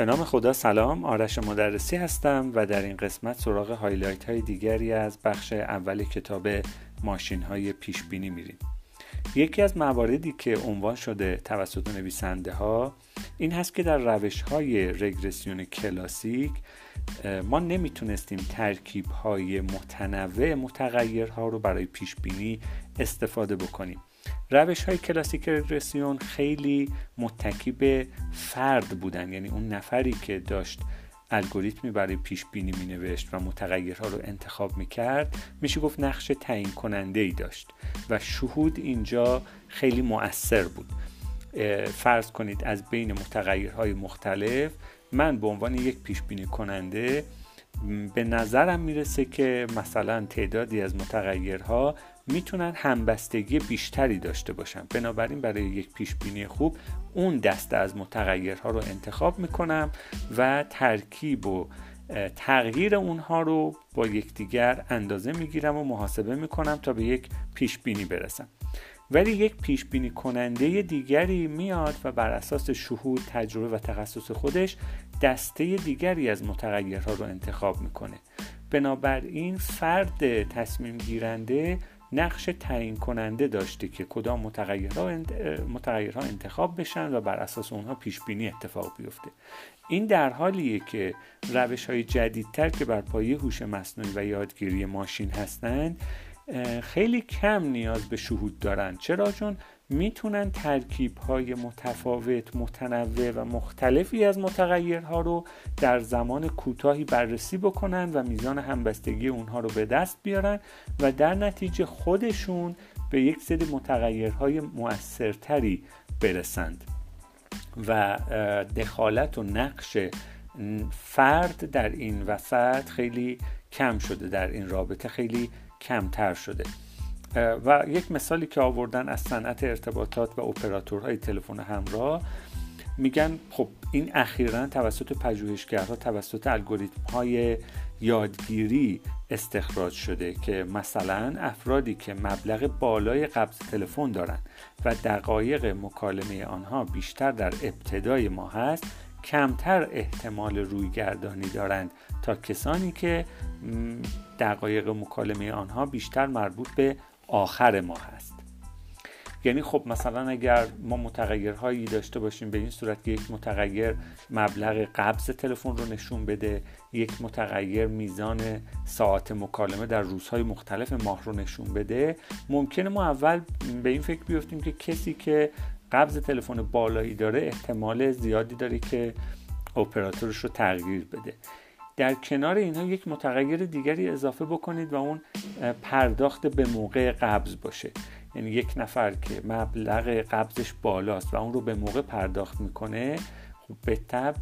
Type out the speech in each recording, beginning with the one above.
به نام خدا سلام آرش مدرسی هستم و در این قسمت سراغ highlight های دیگری از بخش اول کتاب ماشین های پیش بینی میریم. یکی از مواردی که عنوان شده توسط نویسنده ها این هست که در روش های رگرسیون کلاسیک ما نمی‌تونستیم ترکیب های متنوع متغیرها رو برای پیش بینی استفاده بکنیم. روش های کلاسیک رگرسیون خیلی متکی به فرد بودن. یعنی اون نفری که داشت الگوریتمی برای پیش بینی می نوشت و متغیرها رو انتخاب می کرد میشه گفت نقش تعیین کننده ای داشت و شهود اینجا خیلی مؤثر بود. فرض کنید از بین متغیرهای مختلف من به عنوان یک پیش بینی کننده به نظرم می‌رسه که مثلا تعدادی از متغیرها می‌تونن همبستگی بیشتری داشته باشن. بنابراین برای یک پیش بینی خوب اون دسته از متغیرها رو انتخاب می‌کنم و ترکیب و تغییر اونها رو با یکدیگر اندازه می‌گیرم و محاسبه می‌کنم تا به یک پیش بینی برسم. ولی یک پیش بینی کننده دیگری میاد و بر اساس شهود تجربه و تخصص خودش دسته دیگری از متغیرها رو انتخاب می‌کنه. بنابراین فرد تصمیم گیرنده نقش تعیین کننده داشته که کدام متغیرها, انتخاب بشن و بر اساس اونها پیش بینی اتفاق بیفته. این در حالیه که روش های جدیدتر که بر پایه هوش مصنوعی و یادگیری ماشین هستند خیلی کم نیاز به شهود دارن چرا؟ چون می‌تونن ترکیب های متفاوت متنوع و مختلفی از متغیرها رو در زمان کوتاهی بررسی بکنن و میزان همبستگی اونها رو به دست بیارن و در نتیجه خودشون به یک سری متغیرهای مؤثرتری برسند. و دخالت و نقش فرد در این وسط خیلی کم شده در این رابطه خیلی کمتر شده. و یک مثالی که آوردن از صنعت ارتباطات و اپراتورهای تلفن همراه میگن خب این اخیرا توسط پژوهشگرها توسط الگوریتم های یادگیری استخراج شده که مثلا افرادی که مبلغ بالای قبض تلفن دارند و دقایق مکالمه آنها بیشتر در ابتدای ماه هست کمتر احتمال رویگردانی دارند تا کسانی که دقایق مکالمه آنها بیشتر مربوط به آخر ماه هست. یعنی خب مثلا اگر ما متغیرهایی داشته باشیم به این صورت که یک متغیر مبلغ قبض تلفن رو نشون بده یک متغیر میزان ساعت مکالمه در روزهای مختلف ماه رو نشون بده ممکنه ما اول به این فکر بیفتیم که کسی که قبض تلفن بالایی داره احتمال زیادی داره که اپراتورش رو تغییر بده. در کنار اینها یک متغیر دیگری اضافه بکنید و اون پرداخت به موقع قبض باشه. یعنی یک نفر که مبلغ قبضش بالاست و اون رو به موقع پرداخت می‌کنه خب به طب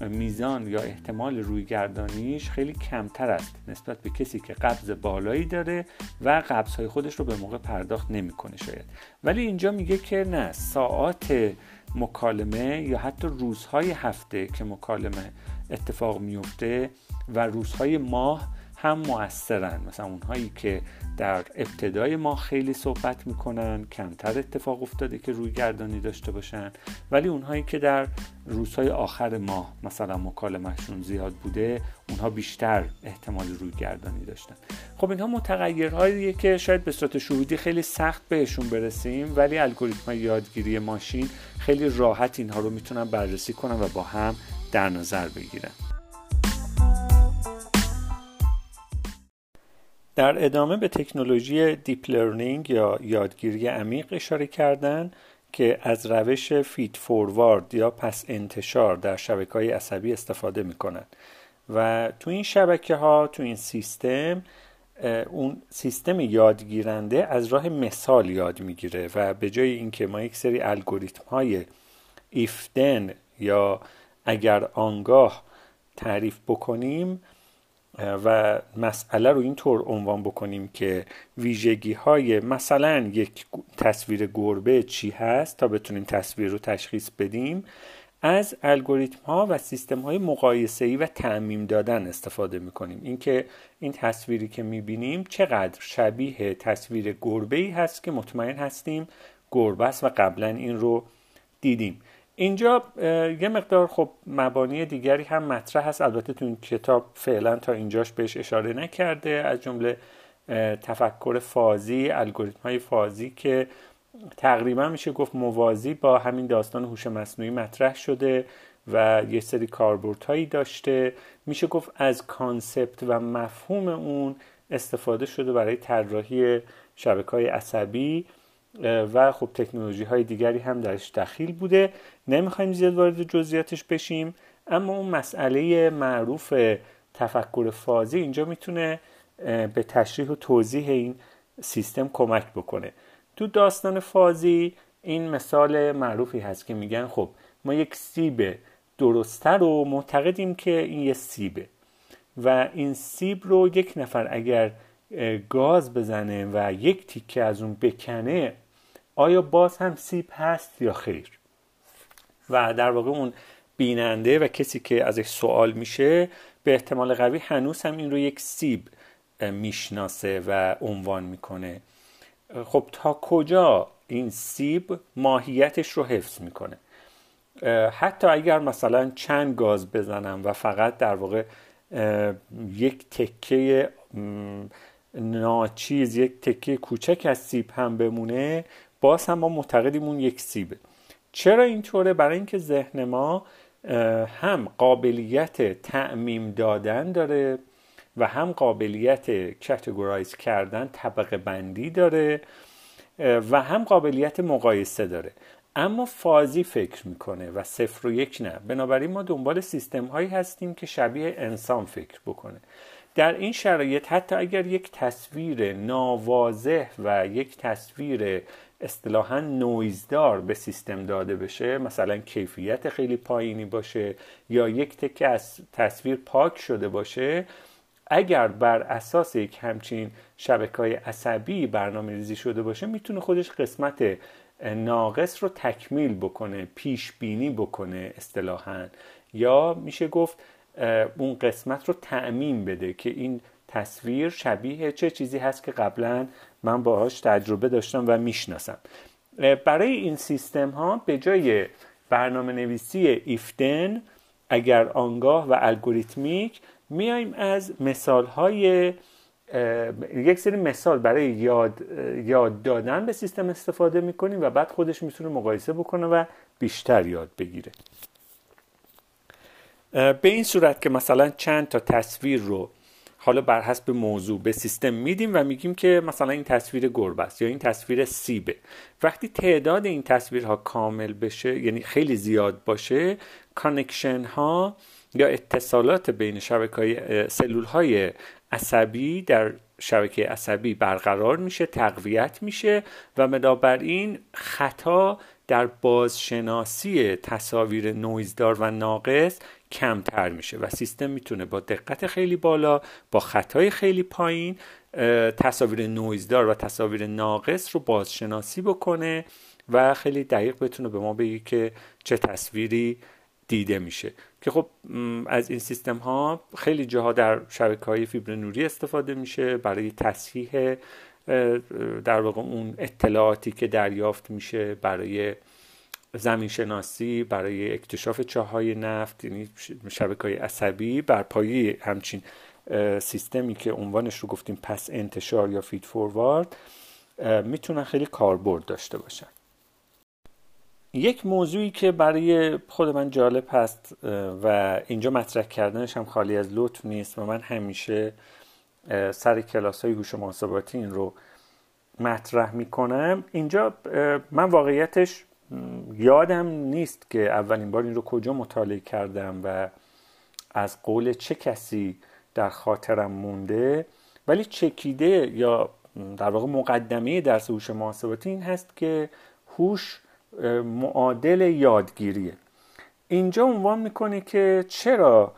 میزان یا احتمال رویگردانیش خیلی کمتر است نسبت به کسی که قبض بالایی داره و قبض خودش رو به موقع پرداخت نمی‌کنه شاید. ولی اینجا میگه که نه ساعات مکالمه یا حتی روزهای هفته که مکالمه اتفاق میفته و روزهای ماه هم موثرن. مثلا اونهایی که در ابتدای ماه خیلی صحبت می‌کنن کمتر اتفاق افتاده که روی گردانی داشته باشن ولی اونهایی که در روزهای آخر ماه مثلا مکالمهشون زیاد بوده اونها بیشتر احتمال روی گردانی داشتن. خب اینها متغیرهاییه که شاید به صورت شهودی خیلی سخت بهشون برسیم ولی الگوریتم یادگیری ماشین خیلی راحت اینها رو می‌تونن بررسی کنن و با هم در نظر بگیرن. در ادامه به تکنولوژی deep learning یا یادگیری عمیق اشاره کردن که از روش feed forward یا پس انتشار در شبکه های عصبی استفاده می و تو این شبکه ها تو این سیستم اون سیستم یادگیرنده از راه مثال یاد می‌گیره و به جای اینکه ما یک سری الگوریتم های ایفدن یا اگر آنگاه تعریف بکنیم و مسئله رو اینطور عنوان بکنیم که ویژگی های مثلا یک تصویر گربه چی هست تا بتونیم تصویر رو تشخیص بدیم از الگوریتم ها و سیستم های مقایسه ای و تعمیم دادن استفاده می‌کنیم. اینکه این تصویری که می‌بینیم چقدر شبیه تصویر گربه ای هست که مطمئن هستیم گربه است و قبلا این رو دیدیم. اینجا یه مقدار خب مبانی دیگری هم مطرح هست. البته تو این کتاب فعلا تا اینجاش بهش اشاره نکرده. از جمله تفکر فازی الگوریتم های فازی که تقریبا میشه گفت موازی با همین داستان هوش مصنوعی مطرح شده و یه سری کاربردهایی داشته. میشه گفت از کانسپت و مفهوم اون استفاده شده برای طراحی شبکه های عصبی. و خب تکنولوژی های دیگری هم درش دخیل بوده. نمی‌خوایم زیاد وارد جزئیاتش بشیم اما اون مسئله معروف تفکر فازی اینجا می‌تونه به تشریح و توضیح این سیستم کمک بکنه. تو داستان فازی این مثال معروفی هست که میگن خب ما یک سیب درسته رو معتقدیم که این یه سیبه و این سیب رو یک نفر اگر گاز بزنه و یک تیکه از اون بکنه آیا باز هم سیب هست یا خیر؟ و در واقع اون بیننده و کسی که ازش سوال میشه به احتمال قوی هنوز هم این رو یک سیب می‌شناسه و عنوان می‌کنه. خب تا کجا این سیب ماهیتش رو حفظ می‌کنه؟ حتی اگر مثلا چند گاز بزنم و فقط در واقع یک تکه ناچیز یک تکه کوچک از سیب هم بمونه باز هم ما معتقدیم اون یک سیبه. چرا اینطوره؟ برای اینکه ذهن ما هم قابلیت تعمیم دادن داره و هم قابلیت کتگورایز کردن طبقه بندی داره و هم قابلیت مقایسه داره. اما فازی فکر می‌کنه و صفر و یک نه. بنابراین ما دنبال سیستم هایی هستیم که شبیه انسان فکر بکنه. در این شرایط حتی اگر یک تصویر ناواضح و یک تصویر اصطلاحا نویزدار به سیستم داده بشه مثلا کیفیت خیلی پایینی باشه یا یک تکه از تصویر پاک شده باشه اگر بر اساس یک همچین شبکه های عصبی برنامه ریزی شده باشه می‌تونه خودش قسمت ناقص رو تکمیل بکنه پیش بینی بکنه اصطلاحا. یا میشه گفت اون قسمت رو تعمین بده که این تصویر شبیه چه چیزی هست که قبلا من باهاش تجربه داشتم و می‌شناسم. برای این سیستم ها به جای برنامه نویسی ایفتن اگر آنگاه و الگوریتمیک میایم از مثال های یک سری مثال برای یاد, یاد دادن به سیستم استفاده می‌کنیم و بعد خودش می‌تونه مقایسه بکنه و بیشتر یاد بگیره. به این صورت که مثلا چند تا تصویر رو حالا بر حسب موضوع به سیستم میدیم و میگیم که مثلا این تصویر گربه است یا این تصویر سیبه. وقتی تعداد این تصویرها کامل بشه یعنی خیلی زیاد باشه connection ها یا اتصالات بین شبکه سلول های عصبی در شبکه عصبی برقرار میشه تقویت میشه و این خطا در بازشناسی تصاویر نویزدار و ناقص کمتر میشه و سیستم می‌تونه با دقت خیلی بالا با خطای خیلی پایین تصاویر نویزدار و تصاویر ناقص رو بازشناسی بکنه و خیلی دقیق بتونه به ما بگه که چه تصویری دیده میشه. که خب از این سیستم ها خیلی جاها در شبکه های فیبر نوری استفاده میشه برای تصحیح در واقع اون اطلاعاتی که دریافت میشه برای زمین شناسی برای اکتشاف چاهای نفت یعنی شبکه های عصبی بر پایه همچین سیستمی که عنوانش رو گفتیم پس انتشار یا فید فوروارد می‌تونن خیلی کاربرد داشته باشن. یک موضوعی که برای خود من جالب هست و اینجا مطرح کردنش هم خالی از لطف نیست و من همیشه سر کلاس های هوش محاسباتی این رو مطرح می‌کنم. اینجا من واقعیتش یادم نیست که اولین بار این رو کجا مطالعه کردم و از قول چه کسی در خاطرم مونده ولی چکیده یا در واقع مقدمه درس هوش محاسباتی این هست که هوش معادل یادگیریه. اینجا عنوان می‌کنه که چرا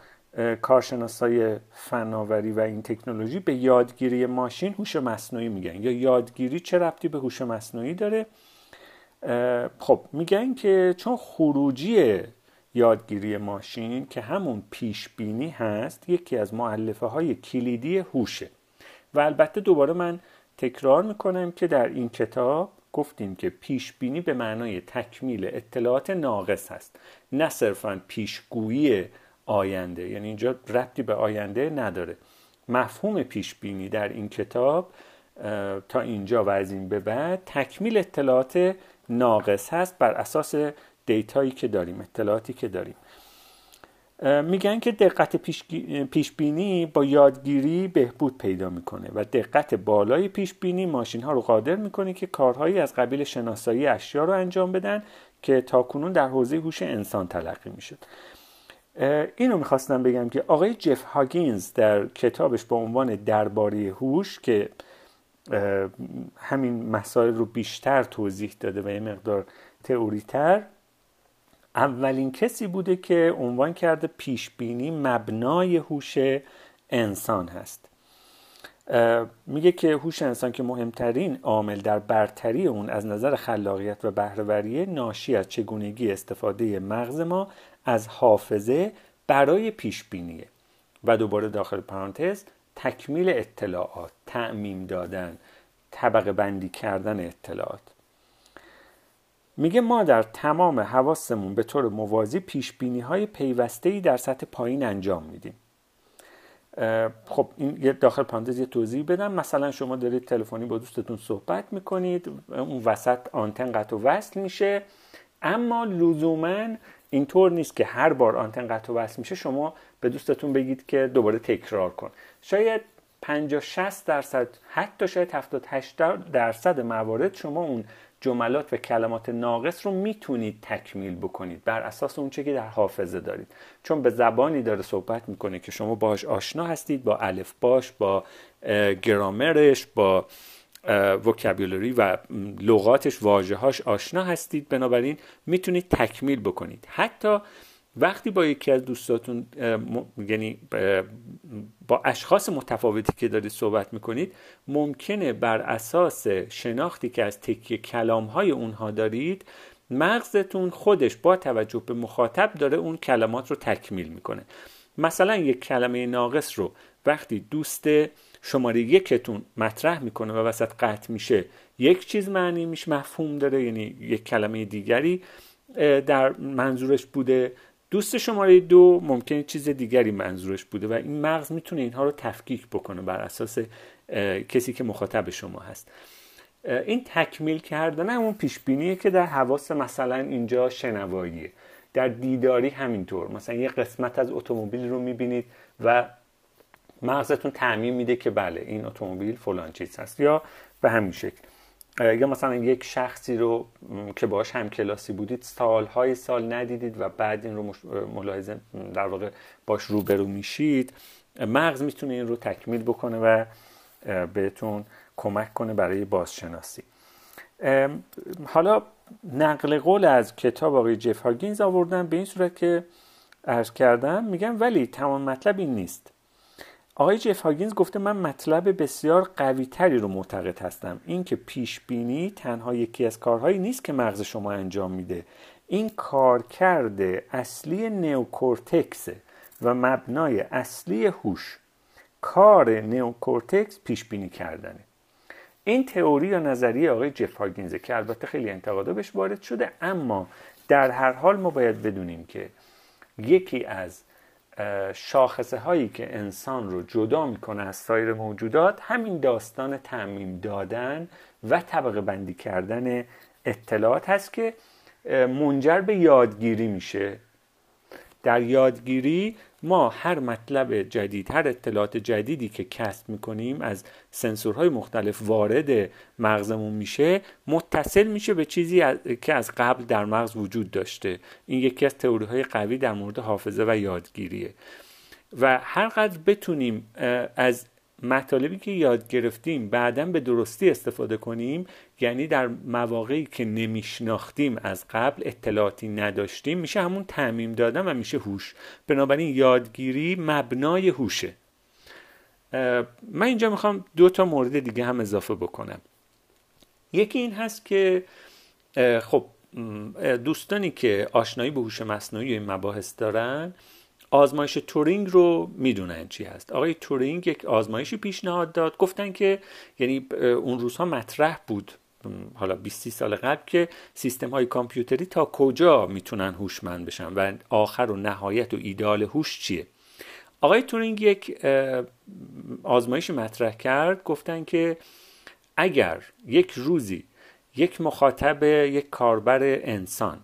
کارشناسای فناوری و این تکنولوژی به یادگیری ماشین هوش مصنوعی میگن؟ یا یادگیری چه ربطی به هوش مصنوعی داره؟ خب میگن که چون خروجی یادگیری ماشین که همون پیش بینی هست یکی از معلفه های کلیدی هوشه. و البته دوباره من تکرار می‌کنم که در این کتاب گفتیم که پیش بینی به معنای تکمیل اطلاعات ناقص هست. نه صرفا پیشگویی آینده یعنی اینجا ربطی به آینده نداره. مفهوم پیش بینی در این کتاب تا اینجا و از این به بعد تکمیل اطلاعات ناقص هست بر اساس دیتایی که داریم اطلاعاتی که داریم. میگن که دقت پیش بینی با یادگیری بهبود پیدا می‌کنه و دقت بالای پیش بینی ماشین ها رو قادر می‌کنه که کارهایی از قبیل شناسایی اشیا رو انجام بدن که تاکنون در حوزه هوش انسان تلقی می‌شد. اینو می‌خواستم بگم که آقای جف هاگینز در کتابش با عنوان درباره هوش که همین مسائل رو بیشتر توضیح داده و یه مقدار تئوریتر. اولین کسی بوده که عنوان کرده پیش بینی مبنای هوش انسان هست. میگه که هوش انسان که مهمترین عامل در برتری اون از نظر خلاقیت و بهرهوری ناشی از چگونگی استفاده مغز ما از حافظه برای پیش بینیه و دوباره داخل پرانتز تکمیل اطلاعات تعمیم دادن طبقه بندی کردن اطلاعات. میگه ما در تمام حواسمون به طور موازی پیش بینی های پیوسته در سطح پایین انجام میدیم. خب این یه داخل پرانتز یه توضیح بدم. مثلا شما دارید تلفنی با دوستتون صحبت می‌کنید اون وسط آنتن قطع و وصل میشه. اما لزوما اینطور نیست که هر بار آنتن قطع و وصل میشه شما به دوستتون بگید که دوباره تکرار کن. شاید 50 60 درصد حتی شاید 78 درصد موارد شما اون جملات و کلمات ناقص رو می‌تونید تکمیل بکنید. بر اساس اونچه که در حافظه دارید. چون به زبانی داره صحبت می‌کنه که شما باهاش آشنا هستید با الف باش با گرامرش با وکابولری و لغاتش واژه‌هاش آشنا هستید. بنابراین می‌تونید تکمیل بکنید. حتی وقتی با یکی از دوستاتون یعنی با اشخاص متفاوتی که دارید صحبت می‌کنید ممکنه بر اساس شناختی که از تکیه کلام های اونها دارید مغزتون خودش با توجه به مخاطب داره اون کلمات رو تکمیل می‌کنه. مثلا یک کلمه ناقص رو وقتی دوست شماره یکتون مطرح می‌کنه و وسط قطع میشه یک چیز معنی میشه مفهوم داره یعنی یک کلمه دیگری در منظورش بوده. دوست شماره دو ممکنه چیز دیگری منظورش بوده و این مغز می‌تونه اینها رو تفکیک بکنه بر اساس کسی که مخاطب شما هست. این تکمیل کردن همون پیش بینیه که در حواس مثلا اینجا شنواییه. در دیداری همینطور. مثلا یه قسمت از اتومبیل رو می‌بینید و مغزتون تعمین میده که بله این اتومبیل فلان چیز هست یا به همین شکل. یا مثلا یک شخصی رو که باش هم کلاسی بودید سالهای سال ندیدید و بعد این رو ملاحظه در واقع باش روبرو میشید مغز می‌تونه این رو تکمیل بکنه و بهتون کمک کنه برای بازشناسی. حالا نقل قول از کتاب آقای جف هاگینز آوردن به این صورت که ارز کردم میگم ولی تمام مطلب این نیست. آقای جف هاوکینز گفته من مطلب بسیار قوی تری رو معتقد هستم. این که پیش بینی تنها یکی از کارهایی نیست که مغز شما انجام میده. این کارکرد اصلی نیوکورتکس و مبنای اصلی هوش. کار نیوکورتکس پیش بینی کردنه. این تئوری یا نظریه آقای جف هاوکینزه که البته خیلی انتقادا بهش وارد شده اما در هر حال ما باید بدونیم که یکی از شاخصه هایی که انسان رو جدا می‌کنه از سایر موجودات همین داستان تعمیم دادن و طبقه بندی کردن اطلاعات هست که منجر به یادگیری میشه. در یادگیری ما هر مطلب جدید هر اطلاعات جدیدی که کسب می‌کنیم از سنسورهای مختلف وارد مغزمون میشه متصل میشه به چیزی که از قبل در مغز وجود داشته. این یکی از تئوری های قوی در مورد حافظه و یادگیریه. و هر قدر بتونیم از مطالبی که یاد گرفتیم بعدا به درستی استفاده کنیم یعنی در مواقعی که نمیشناختیم از قبل اطلاعاتی نداشتیم میشه همون تعمیم دادن و میشه هوش. بنابراین یادگیری مبنای هوشه. من اینجا می‌خوام دو تا مورد دیگه هم اضافه بکنم. یکی این هست که خب دوستانی که آشنایی به هوش مصنوعی این مباحث دارن آزمایش تورینگ رو می‌دونن چی هست. آقای تورینگ یک آزمایشی پیشنهاد داد. گفتن که یعنی اون روزها مطرح بود حالا 20 سال قبل که سیستم های کامپیوتری تا کجا می‌تونن هوشمند بشن و آخر و نهایت و ایده‌آل هوش چیه. آقای تورینگ یک آزمایش مطرح کرد. گفتن که اگر یک روزی یک مخاطب یک کاربر انسان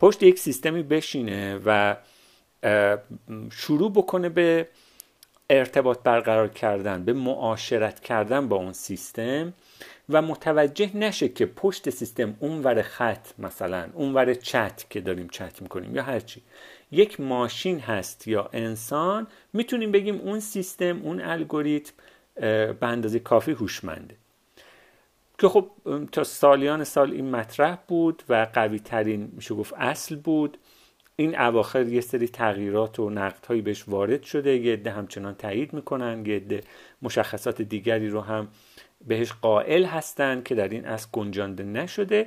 پشت یک سیستمی بشینه و شروع بکنه به ارتباط برقرار کردن به معاشرت کردن با اون سیستم و متوجه نشه که پشت سیستم اونور خط مثلا اونور چت که داریم چت می‌کنیم یا هرچی یک ماشین هست یا انسان می‌تونیم بگیم اون سیستم اون الگوریتم به اندازه کافی هوشمنده. که خب تا سالیان سال این مطرح بود و قوی ترین میشه گفت اصل بود. این اواخر یه سری تغییرات و نقدهایی بهش وارد شده یه همچنان تایید می‌کنن یه مشخصات دیگری رو هم بهش قائل هستن که در این اصل گنجانده نشده.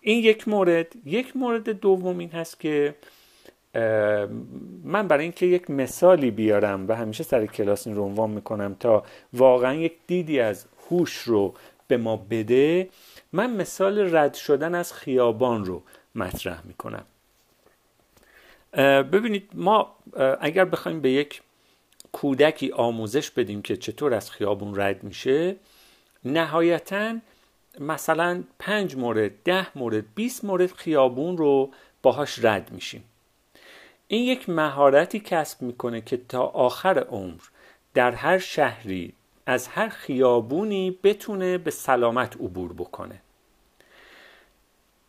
این یک مورد. یک مورد دوم این هست که من برای اینکه یک مثالی بیارم و همیشه سر کلاس این رو عنوان می‌کنم تا واقعا یک دیدی از هوش رو به ما بده من مثال رد شدن از خیابان رو مطرح می‌کنم. ببینید ما اگر بخوایم به یک کودکی آموزش بدیم که چطور از خیابون رد میشه نهایتا مثلا پنج مورد ده مورد 20 مورد خیابون رو باهاش رد میشیم. این یک مهارتی کسب می‌کنه که تا آخر عمر در هر شهری از هر خیابونی بتونه به سلامت عبور بکنه.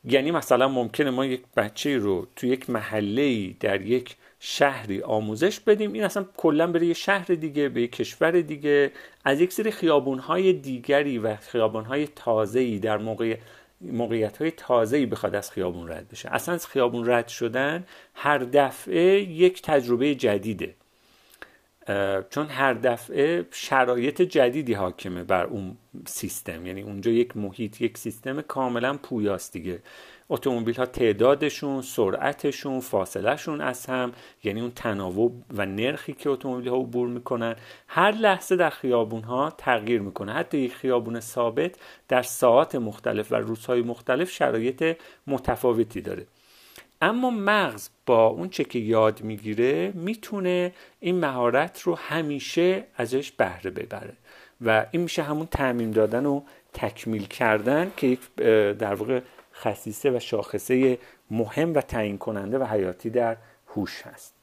یعنی مثلا ممکنه ما یک بچه رو تو یک محله در یک شهری آموزش بدیم این اصلا کلا بره یه شهر دیگه به یک کشور دیگه. از یک سری خیابونهای دیگری و خیابونهای تازه‌ای در موقع موقعیت های تازه‌ای بخواد از خیابون رد بشه. اصلا از خیابون رد شدن هر دفعه یک تجربه جدیده. چون هر دفعه شرایط جدیدی حاکمه بر اون سیستم. یعنی اونجا یک محیط یک سیستم کاملا پویاست دیگه. اتومبیل ها تعدادشون سرعتشون فاصلهشون از هم یعنی اون تناوب و نرخی که اتومبیل ها عبور می‌کنن هر لحظه در خیابون ها تغییر می‌کنه. حتی یک خیابون ثابت در ساعات مختلف و روزهای مختلف شرایط متفاوتی داره. اما مغز با اون چه که یاد می‌گیره می‌تونه این مهارت رو همیشه ازش بهره ببره. و این میشه همون تعمیم دادن و تکمیل کردن که یک در واقع خصیصه و شاخصه مهم و تعیین کننده و حیاتی در هوش هست.